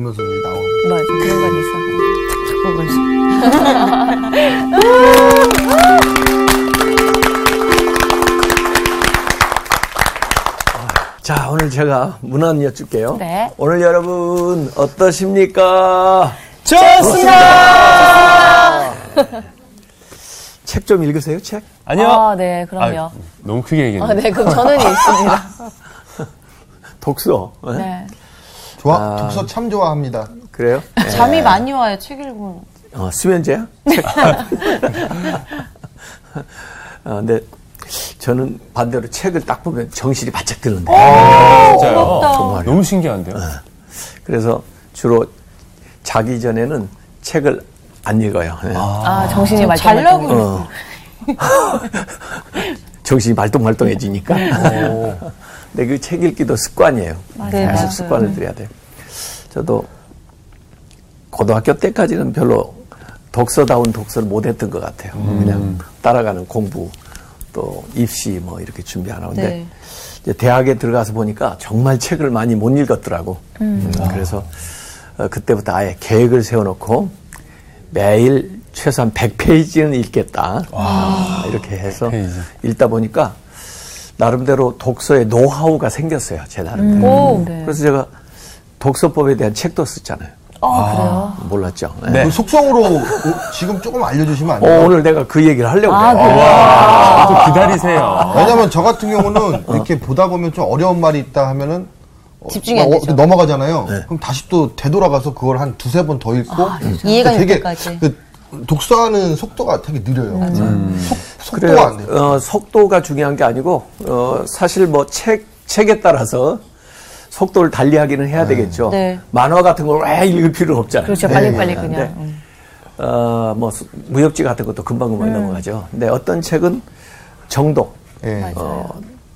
보면서 이제 나오는 맞아, 그런 건 있어. 자, 오늘 제가 문안 여쭐게요. 네. 오늘 여러분 어떠십니까? 좋습니다. 책 좀 읽으세요, 책? 아니요. 아, 네, 그럼요. 아, 너무 크게 얘기했네. 아, 네, 그럼 저는 있습니다. 독서. 예? 네. 좋아 독서 참 좋아합니다. 그래요? 잠이 많이 와요, 책 읽으면. 어, 수면제야? 책. 어, 근데 저는 반대로 책을 딱 보면 정신이 바짝 드는데. 진짜요? 정말요. 너무 신기한데요? 그래서 주로 자기 전에는 책을 안 읽어요. 예. 아, 정신이 말똥 자려고 말똥. 어. 정신이 말똥말똥해지니까. 근데 그 책 읽기도 습관이에요. 네, 계속 맞아요. 습관을 들여야 돼요. 저도 고등학교 때까지는 별로 독서다운 독서를 못했던 것 같아요. 그냥 따라가는 공부 또 입시 뭐 이렇게 준비하나 근데 네. 이제 대학에 들어가서 보니까 정말 책을 많이 못 읽었더라고. 음, 그래서 어, 그때부터 아예 계획을 세워놓고 매일 최소한 100페이지는 읽겠다. 아, 이렇게 해서 100페이지. 읽다 보니까 나름대로 독서의 노하우가 생겼어요. 제 나름대로. 오. 네. 그래서 제가 독서법에 대한 책도 썼잖아요. 아, 그래요? 몰랐죠. 네. 그 속성으로 오- 지금 조금 알려주시면 안 어, 돼요? 오늘 내가 그 얘기를 하려고 아, 그래요. 와, 좀 기다리세요. 왜냐면 저 같은 경우는 이렇게 보다 보면 좀 어려운 말이 있다 하면은 어, 집중이 안 어, 되죠. 넘어가잖아요. 네. 그럼 다시 또 되돌아가서 그걸 한 두세 번 더 읽고 이해가 될 되게 때까지. 그 독서하는 속도가 되게 느려요. 음. 속, 그래요. 속도가 안 돼요. 어, 속도가 중요한 게 아니고 어, 사실 뭐 책 책에 따라서 속도를 달리하기는 해야 되겠죠. 네. 만화 같은 걸 왜 읽을 필요는 없잖아요. 그렇죠. 네. 빨리빨리 근데, 그냥. 음. 어, 뭐 수- 무협지 같은 것도 금방 금방 넘어가죠. 근데 어떤 책은 정독. 예. 어,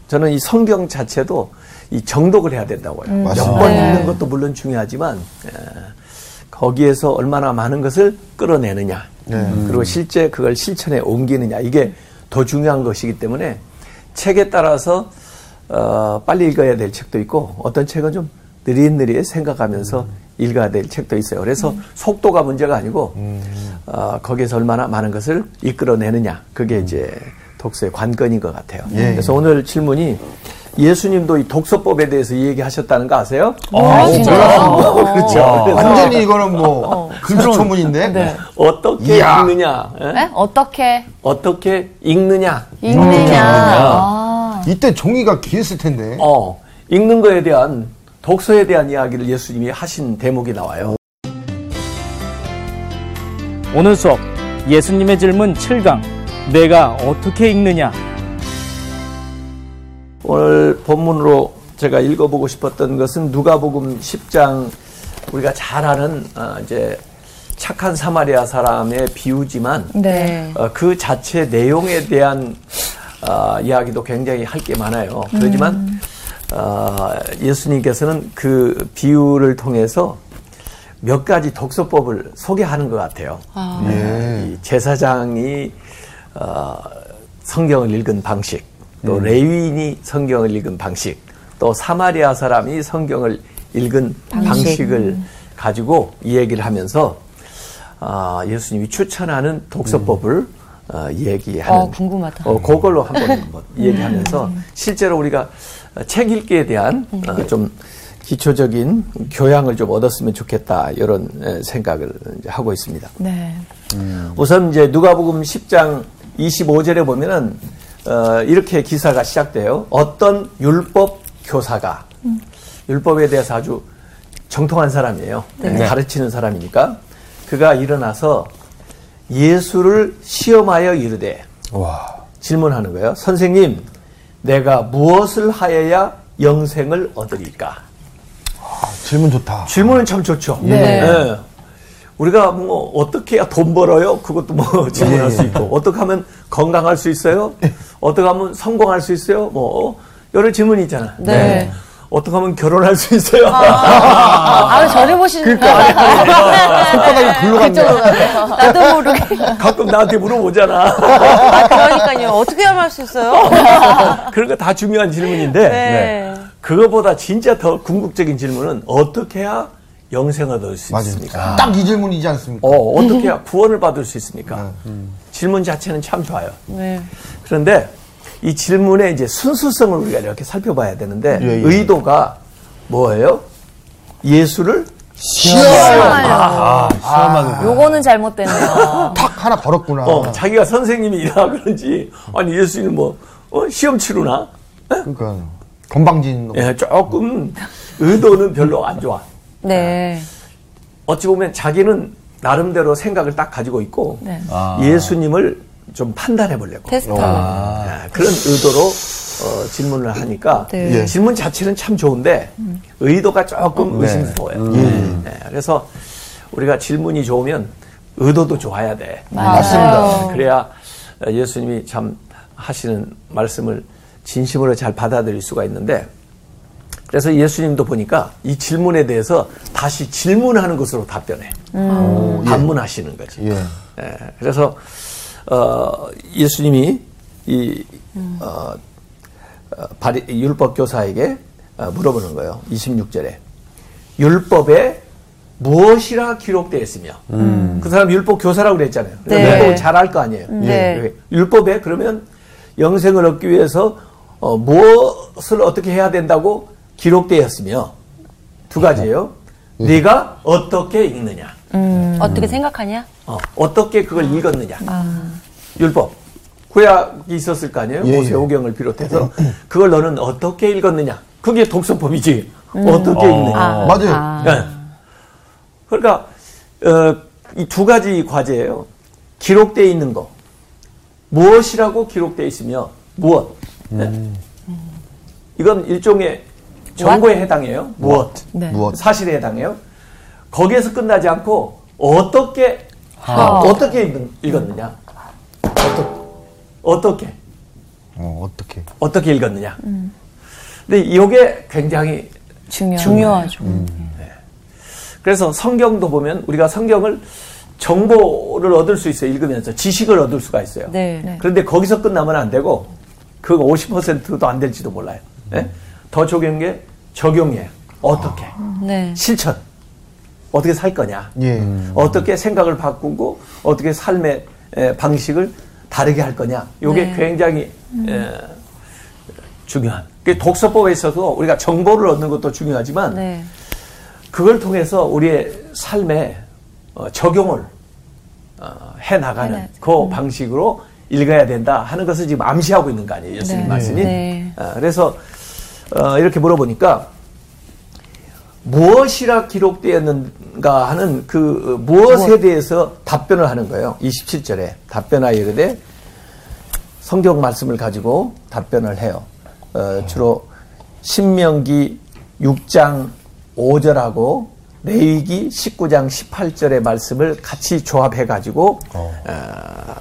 저는 이 성경 자체도 이 정독을 해야 된다고요. 몇 맞습니다. 번 네. 읽는 것도 물론 중요하지만 에, 거기에서 얼마나 많은 것을 끌어내느냐. 그리고 실제 그걸 실천에 옮기느냐. 이게 더 중요한 것이기 때문에 책에 따라서 어, 빨리 읽어야 될 책도 있고 어떤 책은 좀 느릿느릿 생각하면서 읽어야 될 책도 있어요. 그래서 속도가 문제가 아니고 어, 거기에서 얼마나 많은 것을 이끌어내느냐. 그게 이제 독서의 관건인 것 같아요. 예. 그래서 오늘 질문이 예수님도 이 독서법에 대해서 얘기하셨다는 거 아세요? 아, 진짜요? 그렇죠. 그래서 완전히 이거는 뭐 금수초문인데 어떻게 이야. 읽느냐? 예? 네? 어떻게 어떻게 읽느냐? 읽느냐. 아. 이때 종이가 귀했을 텐데. 어, 읽는 거에 대한 독서에 대한 이야기를 예수님이 하신 대목이 나와요. 오늘 수업 예수님의 질문 7강 내가 어떻게 읽느냐 오늘 본문으로 제가 읽어보고 싶었던 것은 누가복음 10장 우리가 잘 아는 어, 이제 착한 사마리아 사람의 비유지만 네. 어, 그 자체 내용에 대한 어, 이야기도 굉장히 할 게 많아요. 그렇지만 어, 예수님께서는 그 비유를 통해서 몇 가지 독서법을 소개하는 것 같아요. 예. 이 제사장이 어, 성경을 읽은 방식, 또 레위인이 성경을 읽은 방식, 또 사마리아 사람이 성경을 읽은 방식. 을 가지고 이 얘기를 하면서 아, 예수님이 추천하는 독서법을 어, 얘기하는 어, 궁금하다. 어, 그걸로 한번 뭐 얘기하면서 실제로 우리가 책 읽기에 대한 어, 좀 기초적인 교양을 좀 얻었으면 좋겠다 이런 에, 생각을 이제 하고 있습니다. 네. 우선 이제 누가복음 10장 25절에 보면은 어, 이렇게 기사가 시작돼요. 어떤 율법 교사가 율법에 대해서 아주 정통한 사람이에요. 가르치는 사람이니까 그가 일어나서 예수를 시험하여 이르되 질문하는 거예요. 선생님, 내가 무엇을 하여야 영생을 얻으리까? 질문 좋다. 질문은 참 좋죠. 네. 예. 우리가 뭐 어떻게 해야 돈 벌어요? 그것도 뭐 질문할 수 있고 어떻게 하면 건강할 수 있어요? 어떻게 하면 성공할 수 있어요? 뭐 여러 질문이 있잖아. 네. 어떻게 하면 결혼할 수 있어요? 아, 저를 보시는 거야. 손바닥이 굴러갔네. 나도 모르게. 가끔 나한테 물어보잖아. 아, 그러니까요. 어떻게 하면 할 수 있어요? 그런 거다 중요한 질문인데 네. 그거보다 진짜 더 궁극적인 질문은 어떻게 해야 영생을 얻을 수 맞아요. 있습니까? 딱이 질문이지 않습니까? 어, 어떻게 해야 구원을 받을 수 있습니까? 질문 자체는 참 좋아요. 네. 그런데 이 질문의 이제 순수성을 우리가 이렇게 살펴봐야 되는데 예, 예. 의도가 뭐예요? 예수를 아, 시험하는 요거는 잘못됐네요. 탁 하나 걸었구나. 어, 자기가 선생님이라 그런지 아니 예수님 뭐 어, 시험 치르나? 그러니까 건방진 놈. 예, 조금 의도는 별로 안 좋아. 네. 어찌 보면 자기는 나름대로 생각을 딱 가지고 있고 네. 아. 예수님을 좀 판단해 보려고 테스트. 아, 그런 의도로 어, 질문을 하니까 네. 예. 질문 자체는 참 좋은데 의도가 조금 네. 의심스러워요. 네, 그래서 우리가 질문이 좋으면 의도도 좋아야 돼. 맞습니다. 그래야 예수님이 참 하시는 말씀을 진심으로 잘 받아들일 수가 있는데 그래서 예수님도 보니까 이 질문에 대해서 다시 질문하는 것으로 답변해. 오, 예. 반문하시는 거지. 예. 예, 그래서 어, 예수님이 이 어, 어, 바리, 율법 교사에게 어, 물어보는 거예요. 26절에 율법에 무엇이라 기록되어 있으며 그 사람 율법 교사라고 그랬잖아요. 네. 율법을 잘알거 아니에요. 네. 예. 율법에 그러면 영생을 얻기 위해서 어, 무엇을 어떻게 해야 된다고 기록되었으며 두 가지예요. 네가 어떻게 읽느냐. 어떻게 생각하냐? 어, 어떻게 그걸 읽었느냐. 율법. 구약이 있었을 거 아니에요? 예, 모세오경을 비롯해서 그걸 너는 어떻게 읽었느냐. 그게 독서법이지. 어떻게 읽느냐. 맞아요. 예. 그러니까 어, 이 두 가지 과제예요. 기록되어 있는 거. 무엇이라고 기록되어 있으며 무엇. 예. 이건 일종의 정보에 해당해요. 무엇. 네. 무엇? 사실에 해당해요. 거기에서 끝나지 않고 어떻게 어, 어떻게 읽- 읽었느냐. 어떠, 어떻게 어, 어떻게. 어떻게 읽었느냐. 근데 이게 굉장히 중요. 중요하죠. 그래서 성경도 보면 우리가 성경을 정보를 얻을 수 있어요. 읽으면서 지식을 얻을 수가 있어요. 네. 네. 그런데 거기서 끝나면 안 되고 그 50%도 안 될지도 몰라요. 예? 더 적용한 게 적용이에요. 어떻게 네. 실천 어떻게 살 거냐. 예. 어떻게 생각을 바꾸고 어떻게 삶의 에, 방식을 다르게 할 거냐. 이게 네. 굉장히 에, 중요한. 그 독서법에 있어서 우리가 정보를 얻는 것도 중요하지만 네. 그걸 통해서 우리의 삶에 어, 적용을 어, 해 나가는. 그 방식으로 읽어야 된다 하는 것을 지금 암시하고 있는 거 아니에요, 예수님 네. 말씀이. 네. 어, 그래서 어, 이렇게 물어보니까 무엇이라 기록되었는가 하는 그 어, 무엇에 대해서 답변을 하는 거예요. 27절에 답변하여 이르되 성경 말씀을 가지고 답변을 해요. 어, 주로 신명기 6장 5절하고 레위기 19장 18절의 말씀을 같이 조합해 가지고 어,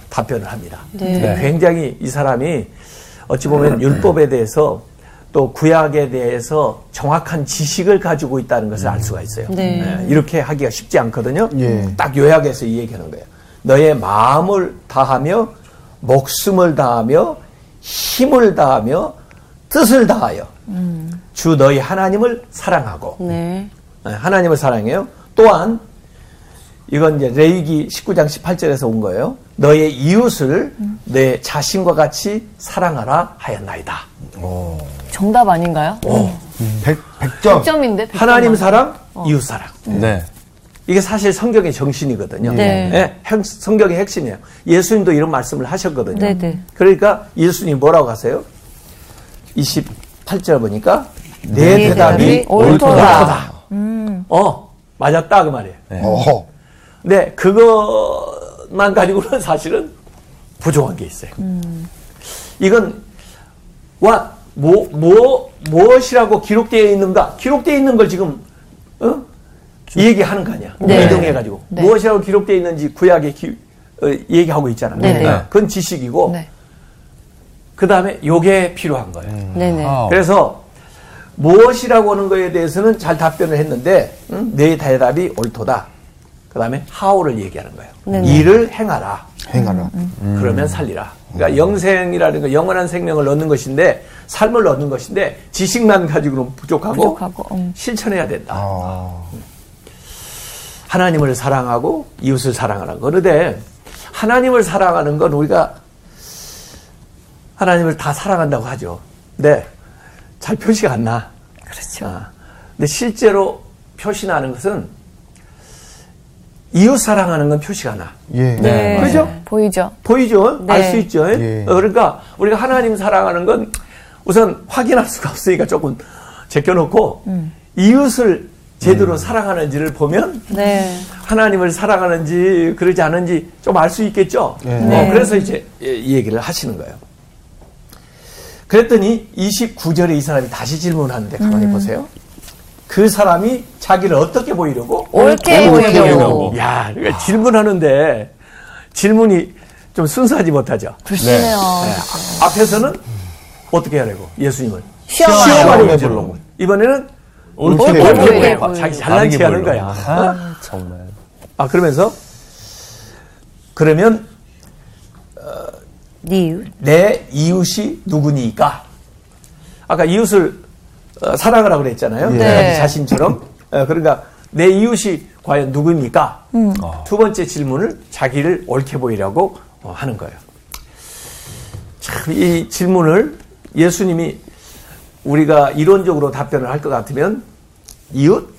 답변을 합니다. 네. 굉장히 이 사람이 어찌 보면 율법에 대해서 또 구약에 대해서 정확한 지식을 가지고 있다는 것을 알 수가 있어요. 네. 예, 이렇게 하기가 쉽지 않거든요. 예. 딱 요약해서 이 얘기하는 거예요. 너의 마음을 다하며 목숨을 다하며 힘을 다하며 뜻을 다하여 주 너희 하나님을 사랑하고 네. 예, 하나님을 사랑해요. 또한 이건 이제 레위기 19장 18절에서 온 거예요. 너의 이웃을 내 자신과 같이 사랑하라 하였나이다. 정답 아닌가요? 백, 백점. 100점인데? 하나님 사랑, 이웃 사랑. 네. 이게 사실 성경의 정신이거든요. 네. 예, 핵- 성경의 핵심이에요. 예수님도 이런 말씀을 하셨거든요. 네, 네. 그러니까 예수님 뭐라고 하세요? 28절 보니까 내네 대답이 대답이 옳도다. 어, 맞았다 그 말이에요. 어허. 근데 그것만 가지고는 사실은 부족한 게 있어요. 이건 와, 뭐, 뭐, 무엇이라고 기록되어 있는가? 기록되어 있는 걸 지금, 어? 이 얘기하는 거 아니야. 네. 이동해가지고. 네. 무엇이라고 기록되어 있는지 구약에 기, 어, 얘기하고 있잖아. 네, 네. 그건 지식이고, 네. 그 다음에 요게 필요한 거예요. 네네. 아, 그래서 무엇이라고 하는 거에 대해서는 잘 답변을 했는데 응? 내 대답이 옳도다. 그 다음에 how를 얘기하는 거예요. 네네. 일을 행하라. 행하라. 그러면 살리라. 그러니까 영생이라는 거 영원한 생명을 얻는 것인데 삶을 얻는 것인데 지식만 가지고는 부족하고, 부족하고, 음. 실천해야 된다. 아. 하나님을 사랑하고 이웃을 사랑하는 거. 그런데 하나님을 사랑하는 건 우리가 하나님을 다 사랑한다고 하죠. 근데 잘 표시가 안 나. 그렇죠. 아, 근데 실제로 표시나는 것은 이웃 사랑하는 건 표시가 나. 예. 네. 그죠? 보이죠? 보이죠? 네. 알수 있죠? 예. 어, 그러니까 우리가 하나님 사랑하는 건 우선 확인할 수가 없으니까 조금 제껴놓고 이웃을 제대로 사랑하는지를 보면 네. 하나님을 사랑하는지 그러지 않은지 좀 알 수 있겠죠? 네. 어, 그래서 이제 이 얘기를 하시는 거예요. 그랬더니 29절에 이 사람이 다시 질문하는데 가만히 보세요. 그 사람이 자기를 어떻게 보이려고? 옳게 보이려고. 야, 그러니까 질문하는데 질문이 좀 순수하지 못하죠. 불신해요. 네. 앞에서는 어떻게 하려고? 예수님을 시험하려고. 질문. 이번에는 옳게 옳게 보이려고. 자기 잘난 체 하는 거야. 아, 정말. 아 그러면서 그러면 네 이웃. 내 이웃이 누구니까? 아까 이웃을 어, 사랑하라고 그랬잖아요. 예. 자기 네. 자신처럼. 어, 그러니까 내 이웃이 과연 누구입니까? 음. 두 번째 질문을 자기를 옳게 보이려고 어, 하는 거예요. 참 이 질문을 예수님이 우리가 이론적으로 답변을 할 것 같으면 이웃?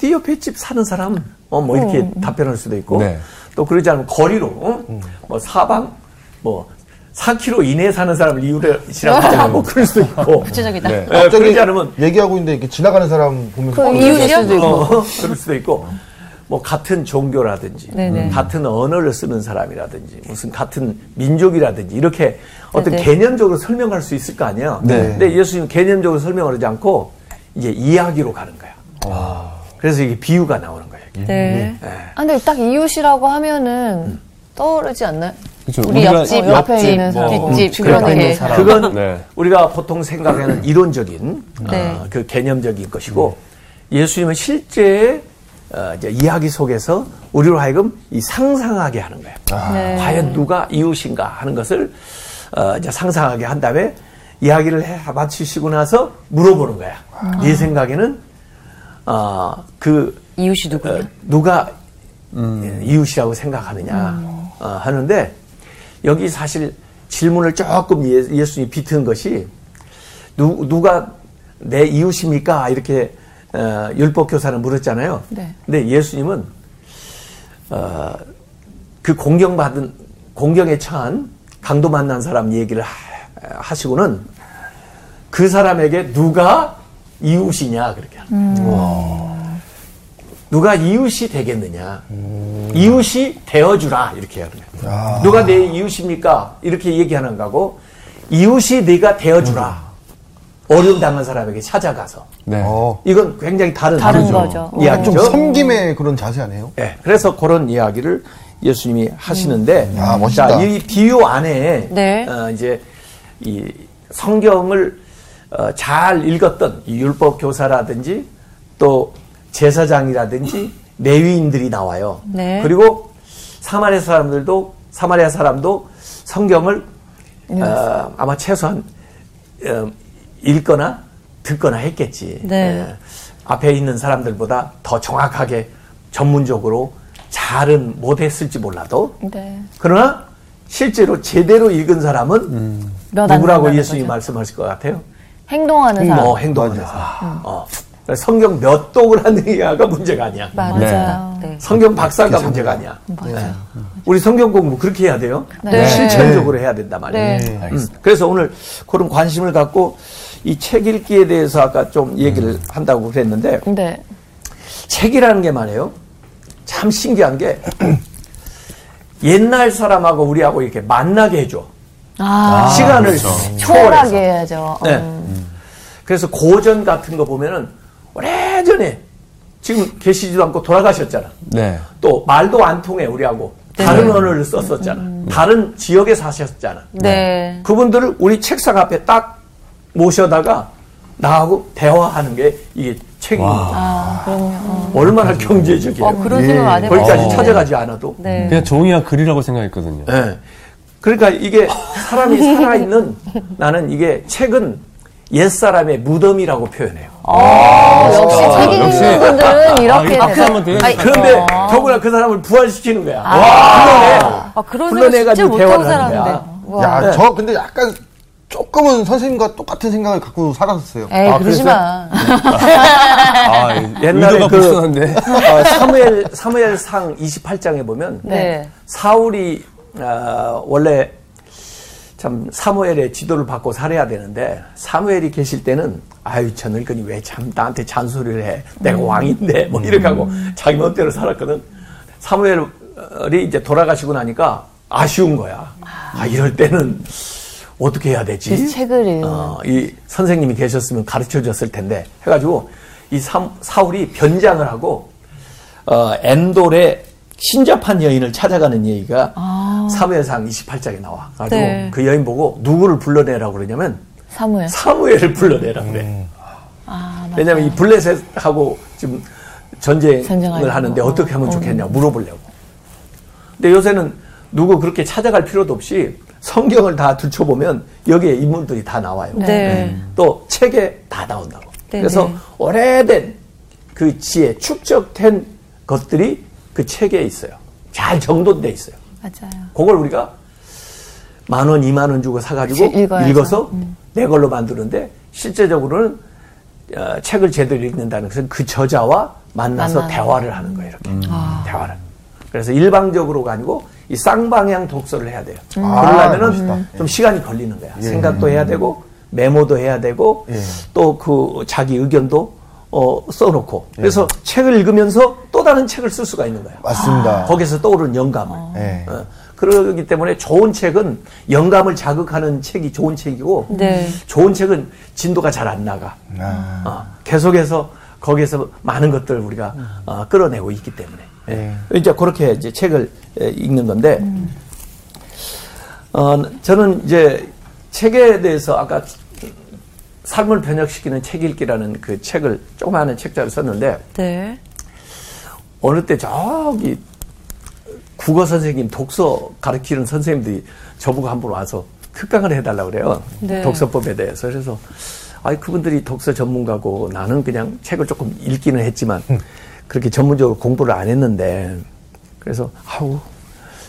네 옆에 집 사는 사람? 어, 뭐 이렇게 답변할 수도 있고 네. 또 그러지 않으면 거리로 어? 뭐 사방 뭐 4km 이내에 사는 사람을 이웃이라고 하자 뭐 그럴 수도 있고 구체적이다. 네. 예, 갑자기 그러지 않으면 얘기하고 있는데 이렇게 지나가는 사람 보면 그 어, 이웃일 수도 있고. 어, 그럴 수도 있고 뭐 같은 종교라든지 네네. 같은 언어를 쓰는 사람이라든지 무슨 같은 민족이라든지 이렇게 어떤 네네. 개념적으로 설명할 수 있을 거 아니에요. 네. 근데 예수님은 개념적으로 설명을 하지 않고 이제 이야기로 가는 거야. 그래서 이게 비유가 나오는 거예요. 이게. 네. 아, 근데 딱 이웃이라고 하면은 떠오르지 않나요? 그쵸. 우리 옆집, 어, 옆에 있는 뭐, 사람, 뒷집, 주변에 그런 있는 게. 사람. 그건 네. 우리가 보통 생각하는 이론적인 네. 어, 그 개념적인 것이고 예수님은 실제 어, 이제 이야기 속에서 우리로 하여금 이 상상하게 하는 거예요. 네. 과연 누가 이웃인가 하는 것을 어, 이제 상상하게 한 다음에 이야기를 해 마치시고 나서 물어보는 거야. 네 생각에는 어, 그 이웃이 누구냐? 어, 누가 예, 이웃이라고 생각하느냐 어, 하는데 여기 사실 질문을 조금 예, 예수님이 비튼 것이 누, 누가 내 이웃입니까? 이렇게 어, 율법 교사는 물었잖아요. 네. 근데 예수님은 어, 그 공경받은 공경에 처한 강도 만난 사람 얘기를 하, 하시고는 그 사람에게 누가 이웃이냐 그렇게 하는 거예요. 누가 이웃이 되겠느냐. 이웃이 되어주라. 이렇게 하는 거예요. 누가 내 이웃입니까? 이렇게 얘기하는 거고, 이웃이 네가 되어주라. 어려움 당한 사람에게 찾아가서. 네. 어, 이건 굉장히 다른, 다른. 거죠. 이야기죠. 좀 섬김의 그런 자세 아니에요? 예, 그래서 그런 이야기를 예수님이 하시는데, 야, 멋있다. 자, 이 비유 안에 네. 어, 이제 이 성경을 어, 잘 읽었던 이 율법 교사라든지 또 제사장이라든지 레위인들이 나와요. 네. 그리고 사마리아 사람들도 사마리아 사람도 성경을 어, 아마 최소한 어, 읽거나 듣거나 했겠지. 네. 예. 앞에 있는 사람들보다 더 정확하게 전문적으로 잘은 못했을지 몰라도 네. 그러나 실제로 제대로 읽은 사람은 몇안 누구라고 예수님이 거죠. 말씀하실 것 같아요? 행동하는 사람. 어, 행동하는 사람. 어. 그래서 성경 몇 독을 하느냐가 문제가 아니야. 맞아요. 네. 성경 박사가 문제가 아니야. 네. 우리 성경 공부 그렇게 해야 돼요. 네. 실천적으로 해야 된단 말이에요. 네. 음, 그래서 오늘 그런 관심을 갖고 이 책 읽기에 대해서 아까 좀 얘기를 한다고 그랬는데 네. 책이라는 게 말이에요. 참 신기한 게 옛날 사람하고 우리하고 이렇게 만나게 해줘. 아, 시간을 초월하게 초월해서. 해야죠. 네. 음. 그래서 고전 같은 거 보면은 오래전에 지금 계시지도 않고 돌아가셨잖아. 네. 또 말도 안 통해 우리하고 다른 언어를 썼었잖아. 다른 지역에 사셨잖아. 네. 그분들을 우리 책상 앞에 딱 모셔다가 나하고 대화하는 게 이게 책입니다. 아, 그럼요. 어. 얼마나 경제적이에요. 어, 그런 생각 안 해봤어요. 거기까지 어. 찾아가지 않아도. 네. 그냥 종이와 글이라고 생각했거든요. 예. 그러니까 이게 사람이 살아있는 나는 이게 책은 옛사람의 무덤이라고 표현해요. 아, 역시 책 역시. 읽는 분들은 이렇게 박수 대답- 한번 드려야 아니, 그런데 더구나 그 사람을 부활시키는 거야. 아, 그런 생각 진짜 불러내가지고 대화를 하는. 거야. 야, 네. 저 근데 약간 조금은 선생님과 똑같은 생각을 갖고 살았어요. 에이, 아, 그러지 그랬어요? 마. 아, 옛날에 그 불순한데. 어, 사무엘 사무엘 상 28장에 보면 네. 사울이 아, 원래 참 사무엘의 지도를 받고 살아야 되는데 사무엘이 계실 때는 아유 저 늙은이 왜 참 나한테 잔소리를 해? 내가 왕인데? 뭐 이렇게 하고 자기 멋대로 살았거든. 사무엘이 이제 돌아가시고 나니까 아쉬운 거야. 아 이럴 때는 어떻게 해야 되지? 그 책을. 어, 이 선생님이 계셨으면 가르쳐 줬을 텐데 해가지고 이 사, 사울이 변장을 하고 어, 엔돌의 신접한 여인을 찾아가는 얘기가 사무엘상 28장에 나와. 가지고 네. 그 여인 보고 누구를 불러내라고 그러냐면 사무엘. 사무엘을 불러내라 그래. 왜냐면 이 블레셋하고 지금 전쟁을. 하는데 어떻게 하면 좋겠냐 물어보려고. 근데 요새는 누구 그렇게 찾아갈 필요도 없이 성경을 다 들춰보면 여기에 인물들이 다 나와요. 네. 또 책에 다 나온다고. 네, 그래서 네. 오래된 그 지혜, 축적된 것들이 그 책에 있어요. 잘 정돈돼 있어요. 맞아요. 그걸 우리가 만 원, 이만 원 주고 사가지고 읽어야죠. 음. 읽어서 내 걸로 만드는데 실제적으로는 어, 책을 제대로 읽는다는 것은 그 저자와 만나서 만나는 대화를 하는 거예요. 이렇게 음. 대화를. 그래서 일방적으로가 아니고 이 쌍방향 독서를 해야 돼요. 음. 아, 그러려면은 멋있다. 좀 시간이 걸리는 거야. 생각도 해야 되고 메모도 해야 되고 예. 또그 자기 의견도 어, 써놓고 그래서 책을 읽으면서 또 다른 책을 쓸 수가 있는 거야. 맞습니다. 거기서 떠오르는 영감을. 예. 어, 그러기 때문에 좋은 책은 영감을 자극하는 책이 좋은 책이고 네. 좋은 책은 진도가 잘 안 나가. 아. 어, 계속해서 거기에서 많은 것들을 우리가 어, 끌어내고 있기 때문에 예. 이제 그렇게 이제 책을 에, 읽는 건데 어, 저는 이제 책에 대해서 아까 삶을 변혁시키는 책 읽기라는 그 책을 조그마한 책자를 썼는데 네. 어느 때 저기 국어 선생님 독서 가르치는 선생님들이 저보고 한번 와서 특강을 해달라고 그래요. 네. 독서법에 대해서. 그래서 아이 그분들이 독서 전문가고 나는 그냥 책을 조금 읽기는 했지만 그렇게 전문적으로 공부를 안 했는데 그래서 아우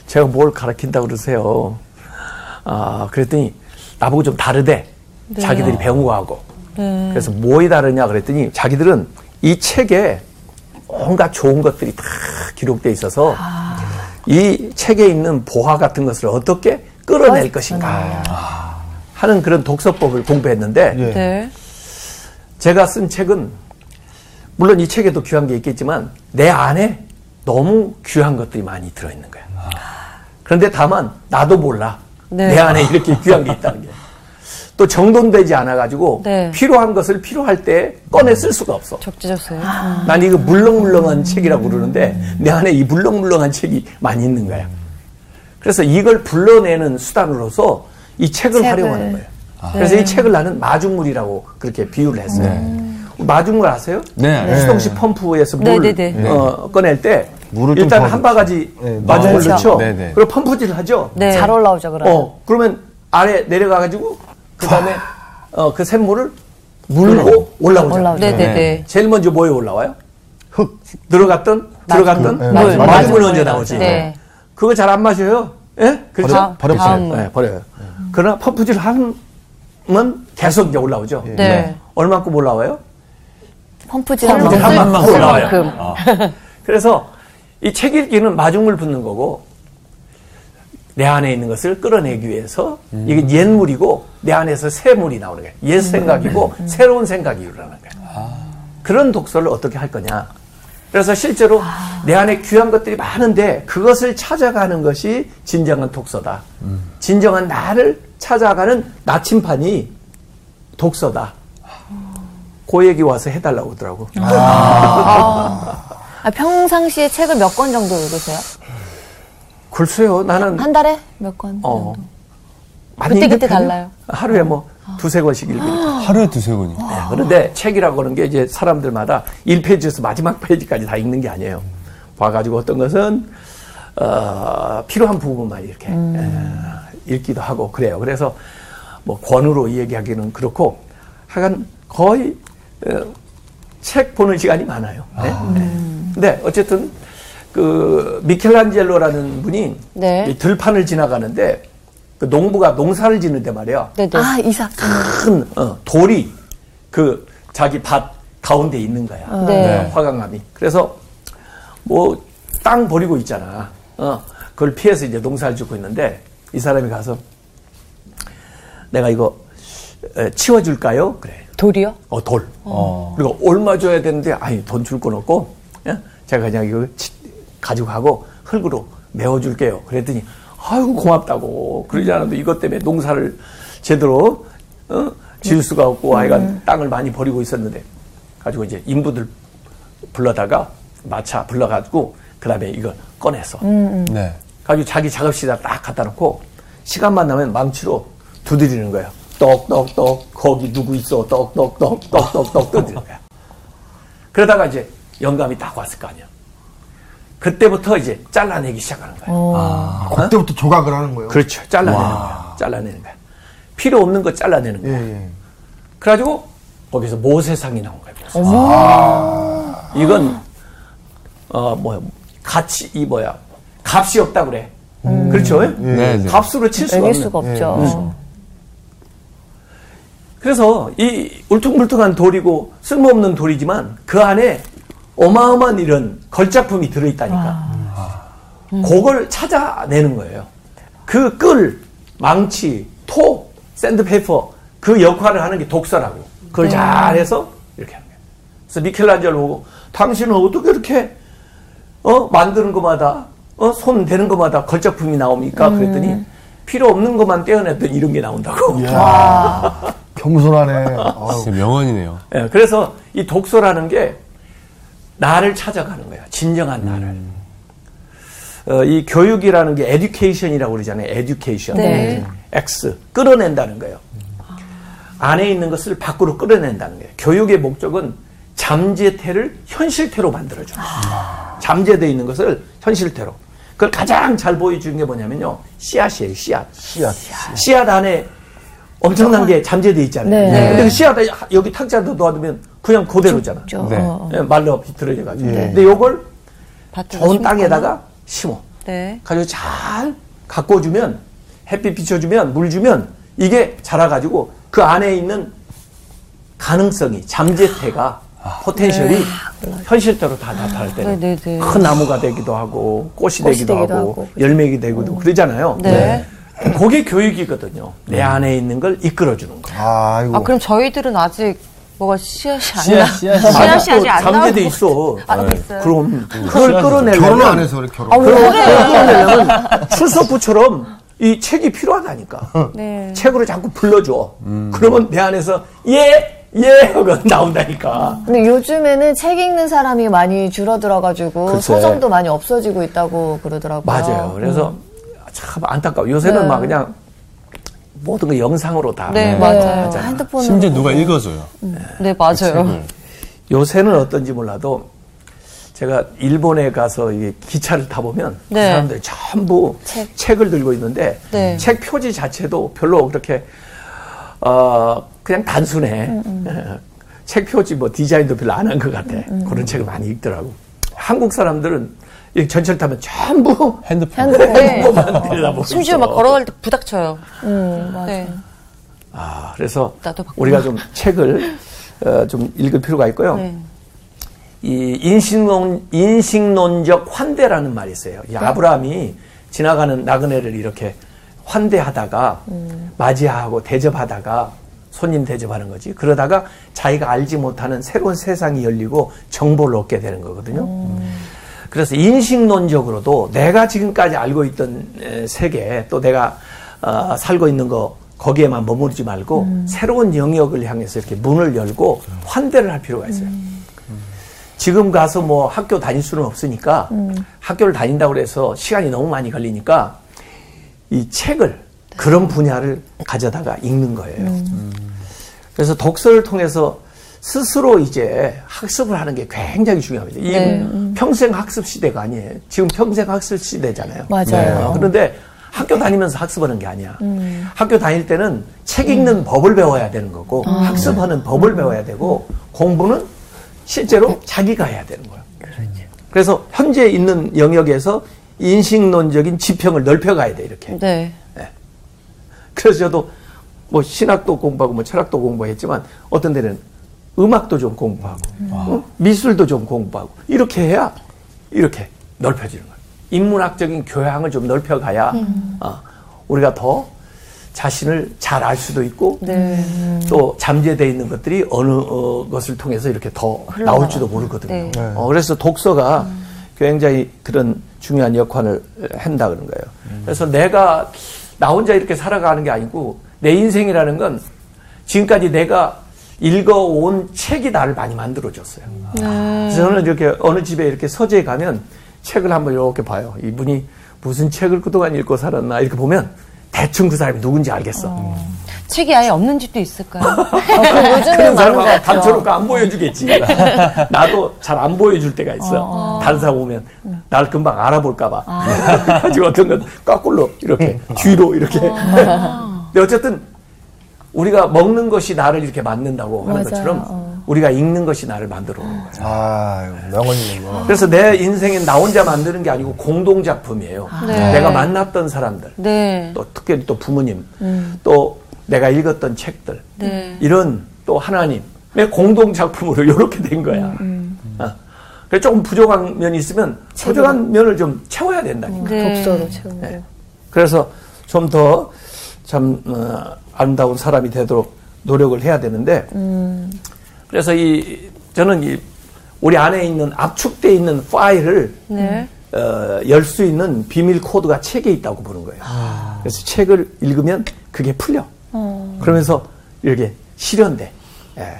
제가 뭘 가르친다 그러세요. 아 그랬더니 나보고 좀 다르대. 자기들이 배운 거하고. 그래서 뭐이 다르냐 그랬더니 자기들은 이 책에 온갖 좋은 것들이 다 기록돼 있어서 이 책에 있는 보화 같은 것을 어떻게 끌어낼 것인가 하는 그런 독서법을 공부했는데 예. 네. 제가 쓴 책은 물론 이 책에도 귀한 게 있겠지만 내 안에 너무 귀한 것들이 많이 들어있는 거야. 그런데 다만 나도 몰라. 네. 내 안에 이렇게 귀한 게 있다는 게. 또 정돈되지 않아가지고 네. 필요한 것을 필요할 때 꺼내 쓸 수가 없어. 적재적소요. 난 이거 물렁물렁한 책이라고 그러는데 내 안에 이 물렁물렁한 책이 많이 있는 거야. 그래서 이걸 불러내는 수단으로서 이 책을, 책을. 활용하는 거예요. 그래서 이 책을 나는 마중물이라고 그렇게 비유를 했어요. 마중물 아세요? 네. 수동식 펌프에서 네, 물 네, 네. 어, 꺼낼 때 일단 더 한. 바가지 네, 마중물. 넣죠. 네, 네. 그리고 펌프질을 하죠. 네. 잘 올라오죠, 그러면. 어, 그러면 아래 내려가가지고 그 다음에 어, 그 샘물을 물고 올라오죠. 올라오죠. 네네네. 제일 먼저 뭐에 올라와요? 흙. 들어갔던 들어갔던 네, 물 맞아요. 먼저 나오지. 네. 그거 잘 안 마셔요. 예? 그렇죠? 버려- 버려- 다음. 네, 버려요. 그러나 펌프질 하면 계속 이제 올라오죠. 네. 얼마큼 올라와요? 펌프질 한 펌프질 한 번. 만큼 올라와요. 그만큼. 그래서 이 책 읽기는 마중물 붓는 거고 내 안에 있는 것을 끌어내기 위해서 이게 옛물이고 내 안에서 새 물이 나오는 거예요. 옛 생각이고 새로운 생각이 일어나는 거예요. 그런 독서를 어떻게 할 거냐. 그래서 실제로 내 안에 귀한 것들이 많은데 그것을 찾아가는 것이 진정한 독서다. 진정한 나를 찾아가는 나침판이 독서다. 그 얘기 와서 해달라고 하더라고. 아, 평상시에 책을 몇 권 정도 읽으세요? 글쎄요, 나는 한 달에 몇 권? 어. 많이 그때 그때. 달라요? 하루에 뭐 두세 권씩 읽으니까. 하루에 두세 권이. 네, 그런데 책이라고 하는 게 이제 사람들마다 1페이지에서 마지막 페이지까지 다 읽는 게 아니에요. 봐가지고 어떤 것은, 어, 필요한 부분만 이렇게 에, 읽기도 하고 그래요. 그래서 뭐 권으로 얘기하기는 그렇고 하여간 거의 어, 책 보는 시간이 많아요. 네. 네. 근데 어쨌든 그 미켈란젤로라는 분이 네. 이 들판을 지나가는데 그 농부가 농사를 짓는데 말이야. 네네. 아, 이 사건. 큰 어, 돌이 그 자기 밭 가운데 있는 거야. 네. 어, 화강암이. 그래서 뭐 땅 버리고 있잖아. 어, 그걸 피해서 이제 농사를 짓고 있는데 이 사람이 가서 내가 이거 에, 치워줄까요? 그래. 돌이요? 어, 돌. 그리고 얼마 줘야 되는데, 아니, 돈 줄 건 없고, 예? 제가 그냥 이거 치- 가지고 가고 흙으로 메워줄게요. 그랬더니, 아이고, 고맙다고. 그러지 않아도 이것 때문에 농사를 제대로, 어? 지을 수가 없고, 하여간 땅을 많이 버리고 있었는데, 가지고 이제 인부들 불러다가, 마차 불러가지고, 그 다음에 이걸 꺼내서, 네. 가지고 자기 작업실에다 딱 갖다 놓고 시간만 나면 망치로 두드리는 거예요. 똑똑똑 거기 누구 있어 똑똑똑 똑똑똑 두드리는 거야. 그러다가 이제 영감이 딱 왔을 거 아니야. 그때부터 이제 잘라내기 시작하는 거예요. 아, 그때부터 조각을 하는 거예요. 그렇죠. 잘라내는 거야. 잘라내는 거야. 필요 없는 거 잘라내는 예, 거야. 예. 그래가지고 거기서 모세상이 나온 거예요. 모세상. 이건 어 뭐야 가치 이 뭐야 값이 없다 그래. 그렇죠? 네, 네. 값으로 칠 수가. 수가 없죠. 그래서 이 울퉁불퉁한 돌이고 쓸모없는 돌이지만 그 안에 어마어마한 이런 걸작품이 들어있다니까. 그걸 찾아내는 거예요. 그 끌, 망치, 톱, 샌드페이퍼 그 역할을 하는 게 독서라고. 그걸 잘해서 이렇게 하는 거예요. 그래서 미켈란젤로 보고 당신은 어떻게 이렇게 어 만드는 것마다 어손 대는 것마다 걸작품이 나옵니까? 그랬더니 필요 없는 것만 떼어냈더니 이런 게 나온다고. 겸손하네. 명언이네요. 예, 그래서 이 독서라는 게 나를 찾아가는 거야. 진정한 나를. 어, 이 교육이라는 게 에듀케이션이라고 그러잖아요. 에듀케이션. 네. X. 끌어낸다는 거예요. 안에 있는 것을 밖으로 끌어낸다는 거예요. 교육의 목적은 잠재태를 현실태로 만들어줘. 잠재되어 있는 것을 현실태로. 그걸 가장 잘 보여주는 게 뭐냐면요. 씨앗이에요, 씨앗. 씨앗. 씨앗 안에 엄청난 게 잠재되어 있잖아요. 네. 근데 그 씨앗 여기 탁자도 놓아두면 그냥 그대로잖아. 네. 어. 예, 말로 비틀어져가지고. 예. 근데 요걸 좋은. 땅에다가 심어. 네. 가지고 잘 가꿔주면 햇빛 비춰주면 물 주면 이게 자라가지고 그 안에 있는 가능성이 잠재태가 포텐셜이 현실대로 다 나타날 때는 네, 네, 네. 큰 나무가 되기도 하고 꽃이, 꽃이 되기도, 되기도 하고, 하고. 열매가 되기도 그러잖아요. 네. 그게 교육이거든요. 내 안에 있는 걸 이끌어주는 거. 아 이고. 아, 그럼 저희들은 아직 뭐가 씨앗이 안 나. 씨앗, 씨앗. 씨앗이 아직 안 잠재돼 나오고. 있어. 아, 있어요? 그럼 그걸 끌어내려면 결혼을 안 해서 그래, 결혼. 아, 그걸 끌어내려면 출석부처럼 이 책이 필요하다니까. 네. 책으로 자꾸 불러줘. 그러면 내 안에서 예, 예 하고 나온다니까. 근데 요즘에는 책 읽는 사람이 많이 줄어들어가지고 글쎄. 서점도 많이 없어지고 있다고 그러더라고요. 맞아요. 그래서 참 안타까워. 요새는 네. 막 그냥 모든 거 영상으로 다. 네, 네, 맞아요. 핸드폰으로 심지어 누가 읽어줘요. 네, 맞아요. 요새는 어떤지 몰라도 제가 일본에 가서 기차를 타보면 그 네. 사람들이 전부 책. 책. 을 들고 있는데 네. 책 표지 자체도 별로 그렇게 어 그냥 단순해. 책 표지 뭐 디자인도 별로 안 한 것 같아. 그런 책을 많이 읽더라고. 한국 사람들은 이 전철 타면 전부 핸드폰. 네. 핸드폰만 들여다보고 심지어. 막 걸어갈 때 부닥쳐요. 음, 맞아. 네. 아, 그래서. 우리가 좀 책을 어, 좀 읽을 필요가 있고요. 네. 이 인식론 인식론적 환대라는 말이 있어요. 이 아브라함이 지나가는 나그네를 이렇게 환대하다가 맞이하고 대접하다가 손님 대접하는 거지. 그러다가 자기가 알지 못하는 새로운 세상이 열리고 정보를 얻게 되는 거거든요. 그래서 인식론적으로도 내가 지금까지 알고 있던 에, 세계 또 내가 어, 살고 있는 거 거기에만 머무르지 말고 새로운 영역을 향해서 이렇게 문을 열고 환대를 할 필요가 있어요. 지금 가서 뭐 학교 다닐 수는 없으니까 학교를 다닌다고 해서 시간이 너무 많이 걸리니까 이 책을 그런 분야를 가져다가 읽는 거예요. 그래서 독서를 통해서 스스로 이제 학습을 하는 게 굉장히 중요합니다. 이 평생 학습 시대가 아니에요. 지금 평생 학습 시대잖아요. 맞아요. 어, 그런데 학교 다니면서 학습하는 게 아니야. 학교 다닐 때는 책 읽는 법을 배워야 되는 거고 학습하는 법을 배워야 되고 공부는 실제로 자기가 해야 되는 거야. 그래서 현재 있는 영역에서 인식론적인 지평을 넓혀가야 돼 이렇게. 네. 그래서 저도 뭐 신학도 공부하고 뭐 철학도 공부했지만 어떤 데는 음악도 좀 공부하고 어? 미술도 좀 공부하고 이렇게 해야 이렇게 넓혀지는 거예요. 인문학적인 교양을 좀 넓혀가야 어, 우리가 더 자신을 잘 알 수도 있고 네. 또 잠재되어 있는 것들이 어느 어, 것을 통해서 이렇게 더 나올지도 모르거든요. 네. 어, 그래서 독서가 굉장히 그런 중요한 역할을 한다 그런 거예요. 그래서 내가 나 혼자 이렇게 살아가는 게 아니고 내 인생이라는 건 지금까지 내가 읽어온 책이 나를 많이 만들어줬어요. 그래서 저는 이렇게 어느 집에 이렇게 서재에 가면 책을 한번 이렇게 봐요. 이분이 무슨 책을 그동안 읽고 살았나 이렇게 보면 대충 그 사람이 누군지 알겠어. 책이 아예 없는 집도 있을까요? 어, 그 그런 사람하고. 단초로가 안 보여주겠지. 나도 잘 안 보여줄 때가 있어. 다른 사람 보면 날 금방 알아볼까봐. 가지고 어떤 건 거꾸로 이렇게 뒤로 이렇게. 근데 어쨌든 우리가 먹는 것이 나를 이렇게 만든다고 하는 맞아요. 것처럼 어. 우리가 읽는 것이 나를 만들어 오는 거예요. 아, 명언이네요. 그래서 내 인생엔 나 혼자 만드는 게 아니고 공동 작품이에요. 네. 내가 만났던 사람들, 네. 또 특별히 또 부모님, 또 내가 읽었던 책들, 네. 이런 또 하나님의 공동 작품으로 이렇게 된 거야. 어. 그래서 조금 부족한 면이 있으면 부족한 면을 좀 채워야 된다니까. 네. 독서로 채우고. 네. 그래서 좀 더참 어, 아름다운 사람이 되도록 노력을 해야 되는데 그래서 이 저는 이 우리 안에 있는 압축돼 있는 파일을 네. 어, 열 수 있는 비밀 코드가 책에 있다고 보는 거예요. 그래서 책을 읽으면 그게 풀려. 그러면서 이렇게 실현돼. 예.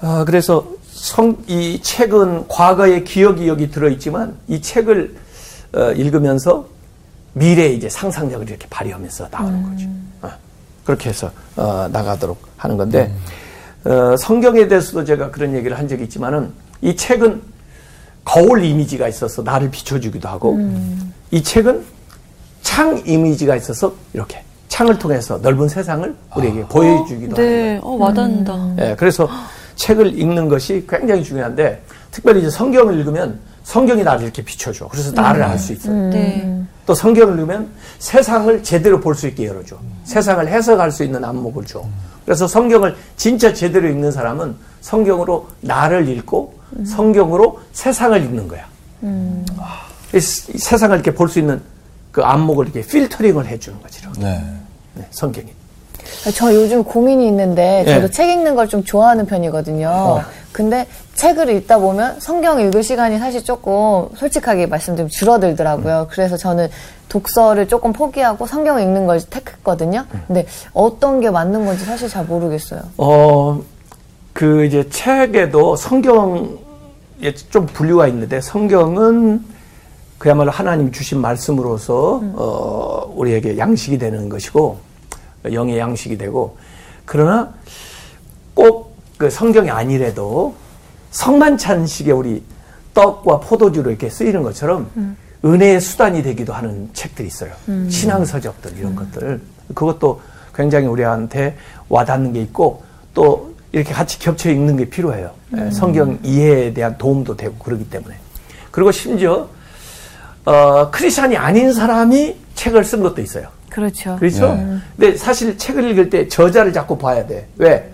아, 그래서 성, 이 책은 과거의 기억이 여기 들어있지만 이 책을 어, 읽으면서 미래의 이제 상상력을 이렇게 발휘하면서 나오는 거죠. 어, 그렇게 해서 어, 나가도록 하는 건데 어, 성경에 대해서도 제가 그런 얘기를 한 적이 있지만은 이 책은 거울 이미지가 있어서 나를 비춰주기도 하고 이 책은 창 이미지가 있어서 이렇게 창을 통해서 넓은 세상을 우리에게 보여주기도 하는 거예요. 네. 어, 와닿는다. 예, 그래서 책을 읽는 것이 굉장히 중요한데 특별히 이제 성경을 읽으면 성경이 나를 이렇게 비춰줘. 그래서 나를 알 수 있어요. 네. 또 성경을 읽으면 세상을 제대로 볼 수 있게 열어줘. 세상을 해석할 수 있는 안목을 줘. 그래서 성경을 진짜 제대로 읽는 사람은 성경으로 나를 읽고 성경으로 세상을 읽는 거야. 이 스- 이 세상을 이렇게 볼 수 있는 그 안목을 이렇게 필터링을 해주는 거지. 이렇게. 네. 네, 성경이. 저 요즘 고민이 있는데 저도 예. 책 읽는 걸 좀 좋아하는 편이거든요. 근데 책을 읽다 보면 성경 읽을 시간이 사실 조금 솔직하게 말씀드리면 줄어들더라고요. 그래서 저는 독서를 조금 포기하고 성경 읽는 걸 택했거든요. 근데 어떤 게 맞는 건지 사실 잘 모르겠어요. 어, 그 이제 책에도 성경에 좀 분류가 있는데 성경은 그야말로 하나님 주신 말씀으로서 어, 우리에게 양식이 되는 것이고 영의 양식이 되고 그러나 꼭 그 성경이 아니래도 성만찬식에 우리 떡과 포도주로 이렇게 쓰이는 것처럼 은혜의 수단이 되기도 하는 책들이 있어요. 신앙 서적들 이런 것들 그것도 굉장히 우리한테 와닿는 게 있고 또 이렇게 같이 겹쳐 읽는 게 필요해요. 예, 성경 이해에 대한 도움도 되고 그러기 때문에 그리고 심지어 어, 크리스천이 아닌 사람이 책을 쓴 것도 있어요. 그렇죠. 그렇죠? 네. 근데 사실 책을 읽을 때 저자를 자꾸 봐야 돼. 왜?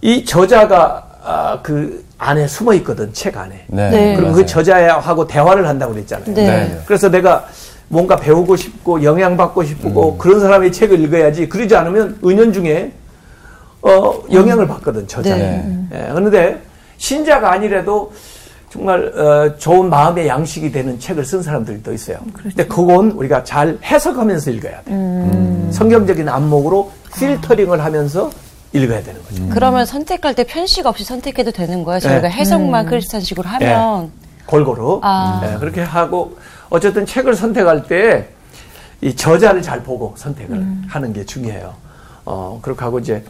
이 저자가 아, 그 안에 숨어 있거든, 책 안에. 네. 네. 그리고 그 저자하고 대화를 한다고 그랬잖아요. 네. 네. 그래서 내가 뭔가 배우고 싶고 영향받고 싶고 그런 사람의 책을 읽어야지. 그러지 않으면 은연중에 어, 영향을 받거든, 저자는. 네. 예, 그런데 신자가 아니라도 정말 어, 좋은 마음의 양식이 되는 책을 쓴 사람들도 있어요. 근데 그건 우리가 잘 해석하면서 읽어야 돼. 성경적인 안목으로 필터링을 하면서 읽어야 되는 거죠. 그러면 선택할 때 편식 없이 선택해도 되는 거예요? 저희가 네. 해석만 크리스찬식으로 하면. 골고루 아. 예, 그렇게 하고 어쨌든 책을 선택할 때 이 저자를 잘 보고 선택을 하는 게 중요해요. 어, 그렇게 하고 이제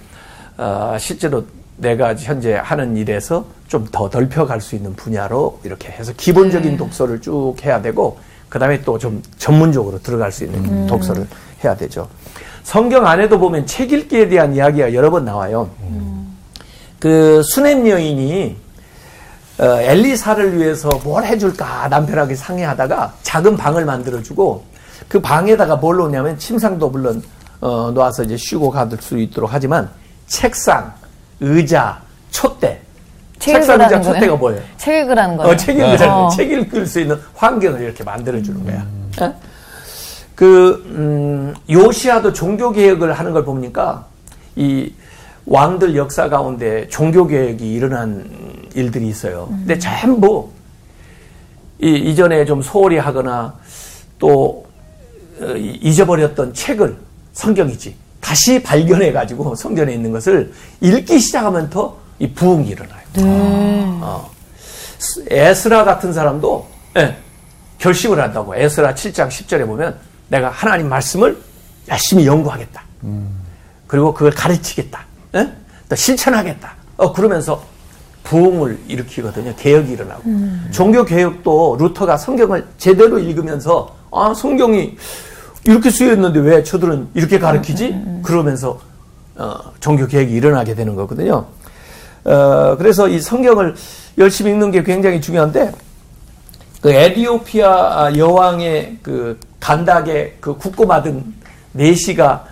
어, 실제로 내가 현재 하는 일에서 좀 더 넓혀갈 수 있는 분야로 이렇게 해서 기본적인 독서를 쭉 해야 되고 그 다음에 또 좀 전문적으로 들어갈 수 있는 독서를 해야 되죠. 성경 안에도 보면 책 읽기에 대한 이야기가 여러 번 나와요. 그 수냄 여인이 어, 엘리사를 위해서 뭘 해줄까 남편하고 상의하다가 작은 방을 만들어주고 그 방에다가 뭘 놓냐면 침상도 물론 어, 놓아서 이제 쉬고 가들 수 있도록 하지만 책상, 의자, 촛대. 책 책상, 의자, 촛대가? 뭐예요? 책 읽으라는 거예요. 어, 책 읽으라는 어. 책 읽을 수 있는 환경을 이렇게 만들어주는 거야. 예? 그, 음, 요시아도 종교개혁을 하는 걸 보니까 이 왕들 역사 가운데 종교개혁이 일어난 일들이 있어요. 근데 전부 이, 이전에 좀 소홀히 하거나 또 어, 이- 잊어버렸던 책을 성경이지 다시 발견해 가지고 성전에 있는 것을 읽기 시작하면 더 이 부흥이 일어나요. 어. 에스라 같은 사람도 예, 결심을 한다고 에스라 7장 10절에 보면 내가 하나님 말씀을 열심히 연구하겠다. 그리고 그걸 가르치겠다. 예? 또 실천하겠다. 어, 그러면서 부흥을 일으키거든요. 개혁이 일어나고. 종교 개혁도 루터가 성경을 제대로 읽으면서 아, 성경이 이렇게 쓰여있는데 왜 저들은 이렇게 가르치지? 그러면서 어, 종교 개혁이 일어나게 되는 거거든요. 어, 그래서 이 성경을 열심히 읽는 게 굉장히 중요한데 그 에디오피아 여왕의 그 간닥의 그 국고 받은 내시가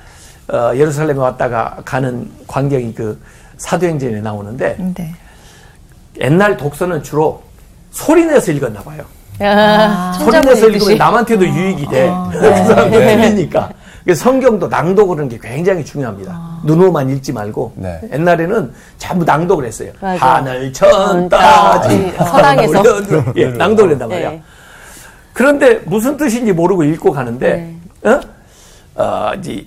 어, 예루살렘에 왔다가 가는 광경이 그 사도행전에 나오는데 네. 옛날 독서는 주로 소리내서 읽었나 봐요. 야, 소리 내서 천자문 읽으면. 남한테도 유익이 돼. 그 사람들 들리니까. 그래서 성경도 낭독을 하는 게 굉장히 중요합니다. 눈으로만 읽지 말고 네. 옛날에는 전부 낭독을 했어요. 맞아. 하늘 천 따지 어, 서당에서. 예, 낭독을 한단 말이야. 네. 그런데 무슨 뜻인지 모르고 읽고 가는데 어? 어, 이제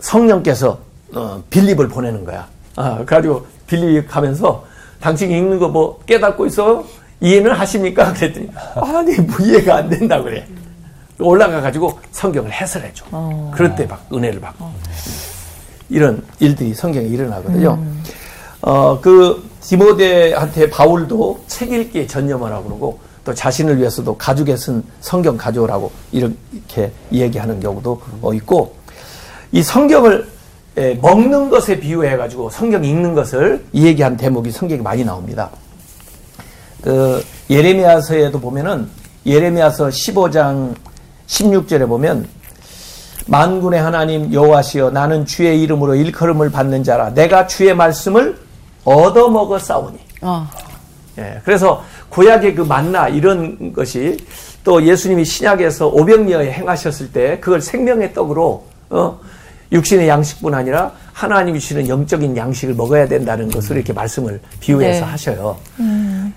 성령께서 어, 빌립을 보내는 거야. 아, 그래가지고 빌립 가면서 당신이 읽는 거 뭐 깨닫고 있어? 이해는 하십니까? 그랬더니 아니 뭐 이해가 안 된다 그래. 올라가 가지고 성경을 해설해 줘. 그럴 때 막 은혜를 받고 이런 일들이 성경에 일어나거든요. 어, 그 디모데한테 바울도 책 읽기에 전념하라고 그러고 또 자신을 위해서도 가죽에 쓴 성경 가져오라고 이렇게 얘기하는 경우도 어, 있고 이 성경을 에, 먹는 것에 비유해 가지고 성경 읽는 것을 얘기한 대목이 성경에 많이 나옵니다. 그 예레미야서에도 보면은 예레미야서 15장 16절에 보면 만군의 하나님 여호와시여 나는 주의 이름으로 일컬음을 받는 자라 내가 주의 말씀을 얻어 먹어 싸우니 어. 예, 그래서 구약의 그 만나 이런 것이 또 예수님이 신약에서 오병이어에 행하셨을 때 그걸 생명의 떡으로 어, 육신의 양식뿐 아니라 하나님이 주시는 영적인 양식을 먹어야 된다는 것을 이렇게 말씀을 비유해서 네. 하셔요.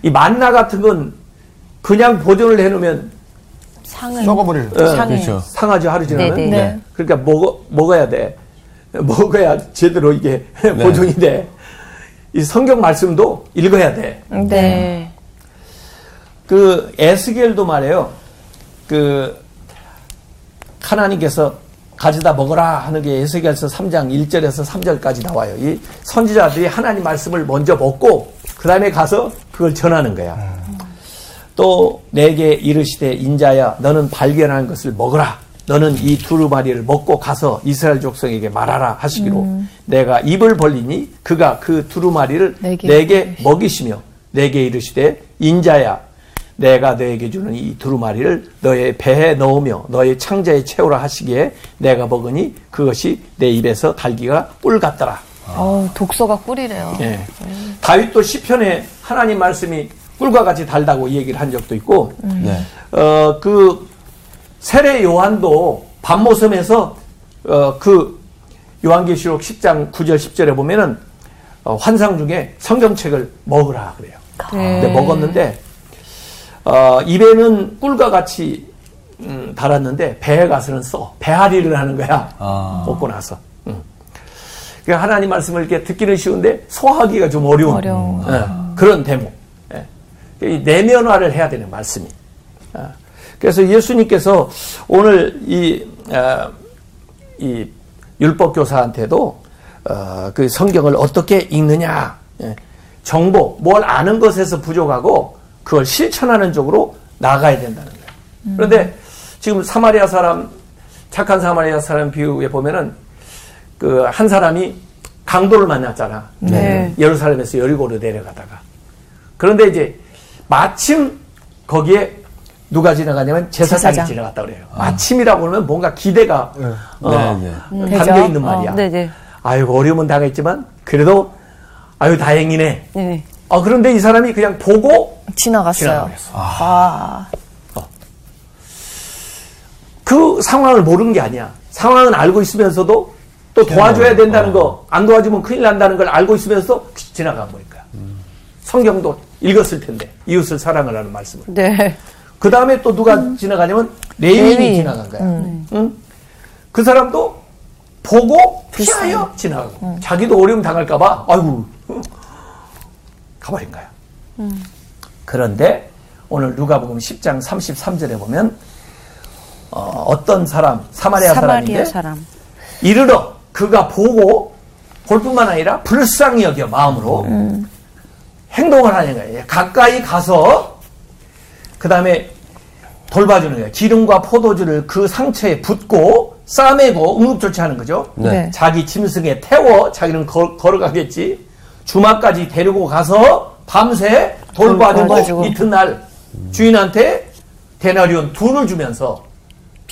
이 만나 같은 건 그냥 보존을 해놓으면 상을 썩어버릴. 어, 상해. 그렇죠. 상하죠 하루 지나면. 네, 네. 네. 그러니까 먹어 먹어야 돼. 먹어야 제대로 이게 보존이 돼. 이 성경 말씀도 읽어야 돼. 네. 그 에스겔도 말해요. 그 하나님께서 가져다 먹어라 하는 게 에스겔서 3장 1절에서 3절까지 나와요. 이 선지자들이 하나님 말씀을 먼저 먹고 그 다음에 가서 그걸 전하는 거야. 또 내게 이르시되 인자야 너는 발견한 것을 먹어라. 너는 이 두루마리를 먹고 가서 이스라엘 족속에게 말하라 하시기로 내가 입을 벌리니 그가 그 두루마리를 내게 내게 먹이시며 내게 이르시되 인자야 내가 너에게 주는 이 두루마리를 너의 배에 넣으며 너의 창자에 채우라 하시기에 내가 먹으니 그것이 내 입에서 달기가 꿀 같더라. 어우, 독서가 꿀이래요. 예. 다윗도 시편에 하나님 말씀이 꿀과 같이 달다고 얘기를 한 적도 있고 네. 어, 그 세례 요한도 밤모섬에서 어, 그 요한계시록 10장 9절 10절에 보면은 어, 환상 중에 성경책을 먹으라 그래요. 근데 먹었는데 어, 입에는 꿀과 같이 음, 달았는데 배에 가서는 써 배앓이를 하는 거야. 아. 먹고 나서. 음. 그러니까 하나님 말씀을 이렇게 듣기는 쉬운데 소화하기가 좀 어려운 어려워. 예, 그런 대목. 예. 이 내면화를 해야 되는 말씀이. 아, 그래서 예수님께서 오늘 이, 아, 이 율법 교사한테도 어, 그 성경을 어떻게 읽느냐, 예. 정보, 뭘 아는 것에서 부족하고 그걸 실천하는 쪽으로 나가야 된다는 거예요. 그런데 지금 사마리아 사람 착한 사마리아 사람 비유에 보면은 그 한 사람이 강도를 만났잖아. 네. 예루살렘에서 여리고로 내려가다가 그런데 이제 마침 거기에 누가 지나가냐면 제사장이 제사장. 지나갔다 그래요. 마침이라고 그러면 뭔가 기대가 어, 네, 네. 담겨 되죠. 있는 말이야. 네네. 아이고 어려움은 당했지만 그래도 아유 다행이네. 네네. 아 그런데 이 사람이 그냥 보고 지나갔어요. 아, 그 상황을 모르는 게 아니야. 상황은 알고 있으면서도 또 도와줘야 된다는 거, 안 도와주면 큰일 난다는 걸 알고 있으면서 지나간 거니까. 성경도 읽었을 텐데 이웃을 사랑을 하는 말씀을. 네. 그 다음에 또 누가 지나가냐면 레위인이 레위인. 지나간 거야. 응? 그 사람도 보고 피하여 지나가고 자기도 어려움 당할까봐 아이고 어, 가버린 거야. 그런데 오늘 누가복음 10장 33절에 보면 어, 떤 사람 사마리아, 사람인데 사마리아 사람. 이르러 그가 보고 볼 뿐만 아니라 불쌍히 여겨 마음으로 행동을 하는 거예요. 가까이 가서 그 다음에 돌봐주는 거예요. 기름과 포도주를 그 상처에 붓고 싸매고 응급조치하는 거죠. 네. 자기 짐승에 태워 자기는 걸, 걸어가겠지. 주막까지 데리고 가서 밤새 돌봐주고 돌봐주고. 이튿날 주인한테 데나리온 둘을 주면서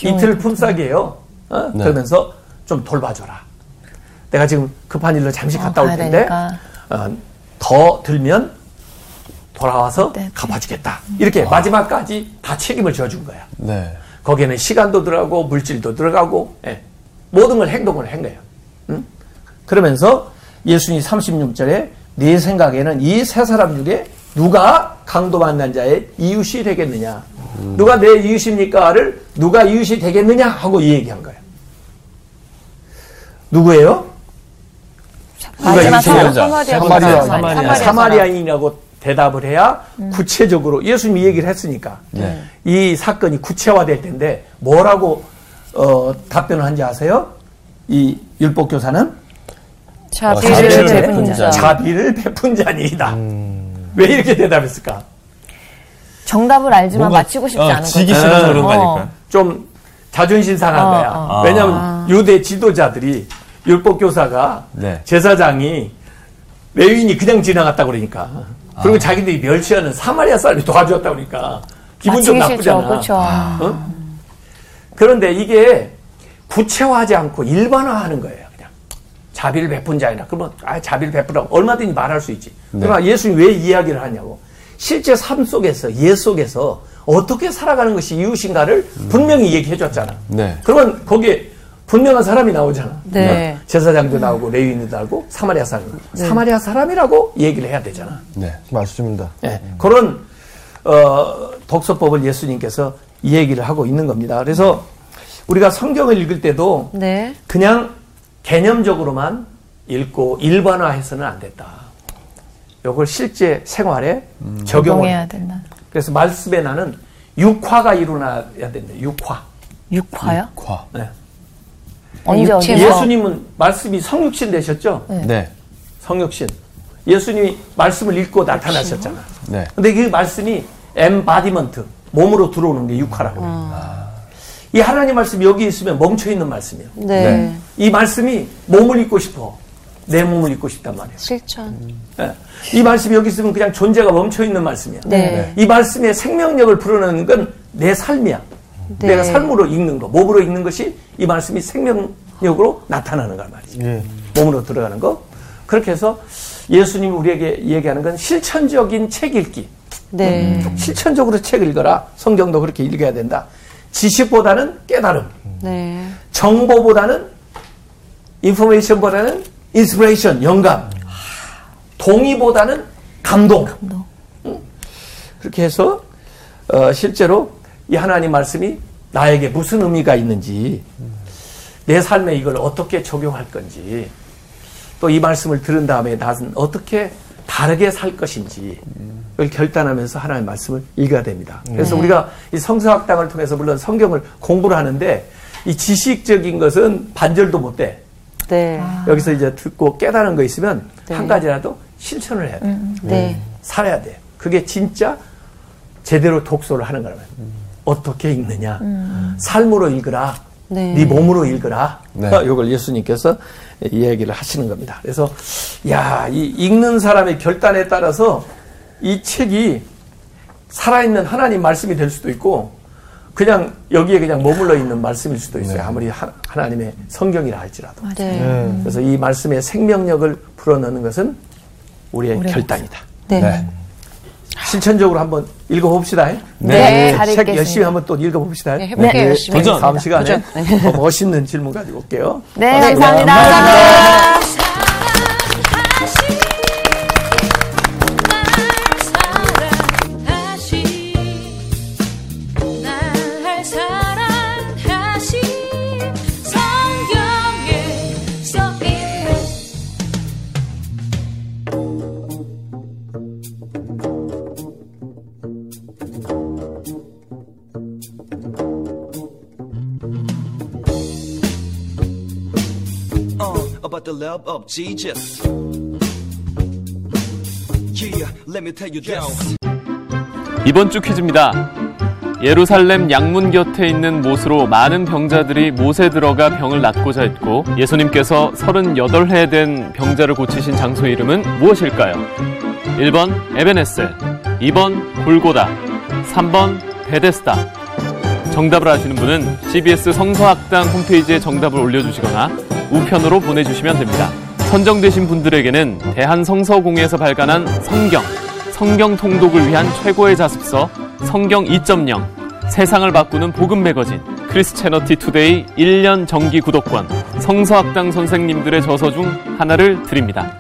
이틀 품삯이에요. 어? 네. 그러면서 좀 돌봐줘라. 내가 지금 급한 일로 잠시 어, 갔다 올 가야 텐데. 어, 더 들면 돌아와서 네. 갚아주겠다. 이렇게 마지막까지 다 책임을 져준 거야. 네. 거기에는 시간도 들어가고 물질도 들어가고 예, 모든 걸 행동을 한 거예요. 응? 그러면서 예수님 36절에 네 생각에는 이 세 사람 중에 누가 강도 만난 자의 이웃이 되겠느냐? 누가 내 이웃입니까를 누가 이웃이 되겠느냐 하고 이 얘기한 거예요. 누구예요? 누가 이웃이에요? 사마리아 사마리아. 사마리아 사마리아인이라고 대답을 해야 구체적으로 예수님이 얘기를 했으니까 네. 이 사건이 구체화될 텐데 뭐라고 어, 답변을 한지 아세요? 이 율법 교사는 자비를 베푼 자. 자. 자비를 베푼 자니이다. 왜 이렇게 대답했을까? 정답을 알지만 뭔가, 맞히고 싶지 어, 않은 지기 거죠. 싫어서 그런 어. 거니까. 좀 자존심 상한 어, 거야. 어. 왜냐하면 유대 지도자들이 율법 교사가 네. 제사장이 레위인이 그냥 지나갔다 그러니까 그리고 자기들이 멸시하는 사마리아 사람이 도와주었다 그러니까 기분 좀 싫죠. 나쁘잖아. 그렇죠. 어? 그런데 이게 구체화하지 않고 일반화하는 거예요. 자비를 베푼 자이나 그러면 아 자비를 베푸라고 얼마든지 말할 수 있지. 그러나 예수님 왜 이야기를 하냐고. 실제 삶 속에서 예 속에서 어떻게 살아가는 것이 이웃인가를 분명히 얘기해 줬잖아. 네. 그러면 거기에 분명한 사람이 나오잖아. 네. 제사장도 나오고 레위인도 나오고 사마리아 사람. 사마리아 사람이라고 얘기를 해야 되잖아. 네. 맞습니다. 예, 그런 어, 독서법을 예수님께서 이 얘기를 하고 있는 겁니다. 그래서 우리가 성경을 읽을 때도 네. 그냥 개념적으로만 읽고 일반화해서는 안 된다. 요걸 실제 생활에 적용을. 적용해야 된다. 그래서 말씀에 나는 육화가 일어나야 된다. 육화. 육화요? 과. 네. 언제 육체 어디서? 예수님은 말씀이 성육신 되셨죠? 네. 성육신. 예수님이 말씀을 읽고 나타나셨잖아. 네. 근데 그 말씀이 embodiment 몸으로 들어오는 게 육화라고 해요. 이 하나님 말씀이 여기 있으면 멈춰 있는 말씀이에요. 네. 네. 이 말씀이 몸을 입고 싶어. 내 몸을 입고 싶단 말이에요. 실천. 예. 이 말씀이 여기 있으면 그냥 존재가 멈춰 있는 말씀이야. 네. 이 말씀의 생명력을 불어넣는 건 내 삶이야. 네. 내가 삶으로 읽는 거, 몸으로 읽는 것이 이 말씀이 생명력으로 나타나는 거 말이지. 예. 몸으로 들어가는 거. 그렇게 해서 예수님이 우리에게 얘기하는 건 실천적인 책 읽기. 네. 실천적으로 책 읽어라. 성경도 그렇게 읽어야 된다. 지식보다는 깨달음. 네. 정보보다는 information보다는 inspiration, 영감. 동의보다는 감동. 응? 그렇게 해서 어, 실제로 이 하나님 말씀이 나에게 무슨 의미가 있는지 내 삶에 이걸 어떻게 적용할 건지 또 이 말씀을 들은 다음에 나는 어떻게 다르게 살 것인지 를 결단하면서 하나님의 말씀을 읽어야 됩니다. 그래서 우리가 이 성서학당을 통해서 물론 성경을 공부를 하는데 이 지식적인 것은 반절도 못 돼. 네. 여기서 이제 듣고 깨달은 거 있으면 네. 한 가지라도 실천을 해야 돼. 네. 살아야 돼. 그게 진짜 제대로 독서를 하는 거라면. 어떻게 읽느냐? 삶으로 읽으라. 네. 네 몸으로 읽으라. 네. 이걸 예수님께서 이 얘기를 하시는 겁니다. 그래서 야, 이 읽는 사람의 결단에 따라서 이 책이 살아있는 하나님 말씀이 될 수도 있고 그냥 여기에 그냥 머물러 있는 말씀일 수도 있어요. 아무리 하, 하나님의 성경이라 할지라도. 네. 그래서 이 말씀의 생명력을 불어넣는 것은 우리의 결단이다. 네. 실천적으로 한번 읽어봅시다. 네, 잘책 읽겠습니다. 열심히 한번 또 읽어봅시다. 네, 해볼게요, 열심히. 도전. 다음 시간에. 더 멋있는 질문 가지고 올게요. 네, 감사합니다. 날 love of Jesus. Yeah, let me tell you this. 이번 주 퀴즈입니다. 예루살렘 양문 곁에 있는 못으로 많은 병자들이 못에 들어가 병을 낫고자 했고 예수님께서 38해 된 병자를 고치신 장소 이름은 무엇일까요? 1번 에베네셀, 2번 골고다, 3번 베데스다. 정답을 아시는 분은 CBS 성서학당 홈페이지에 정답을 올려주시거나 우편으로 보내주시면 됩니다. 선정되신 분들에게는 대한성서공회에서 발간한 성경, 성경 통독을 위한 최고의 자습서 성경 2.0, 세상을 바꾸는 복음 매거진 크리스채너티 투데이 1년 정기 구독권, 성서학당 선생님들의 저서 중 하나를 드립니다.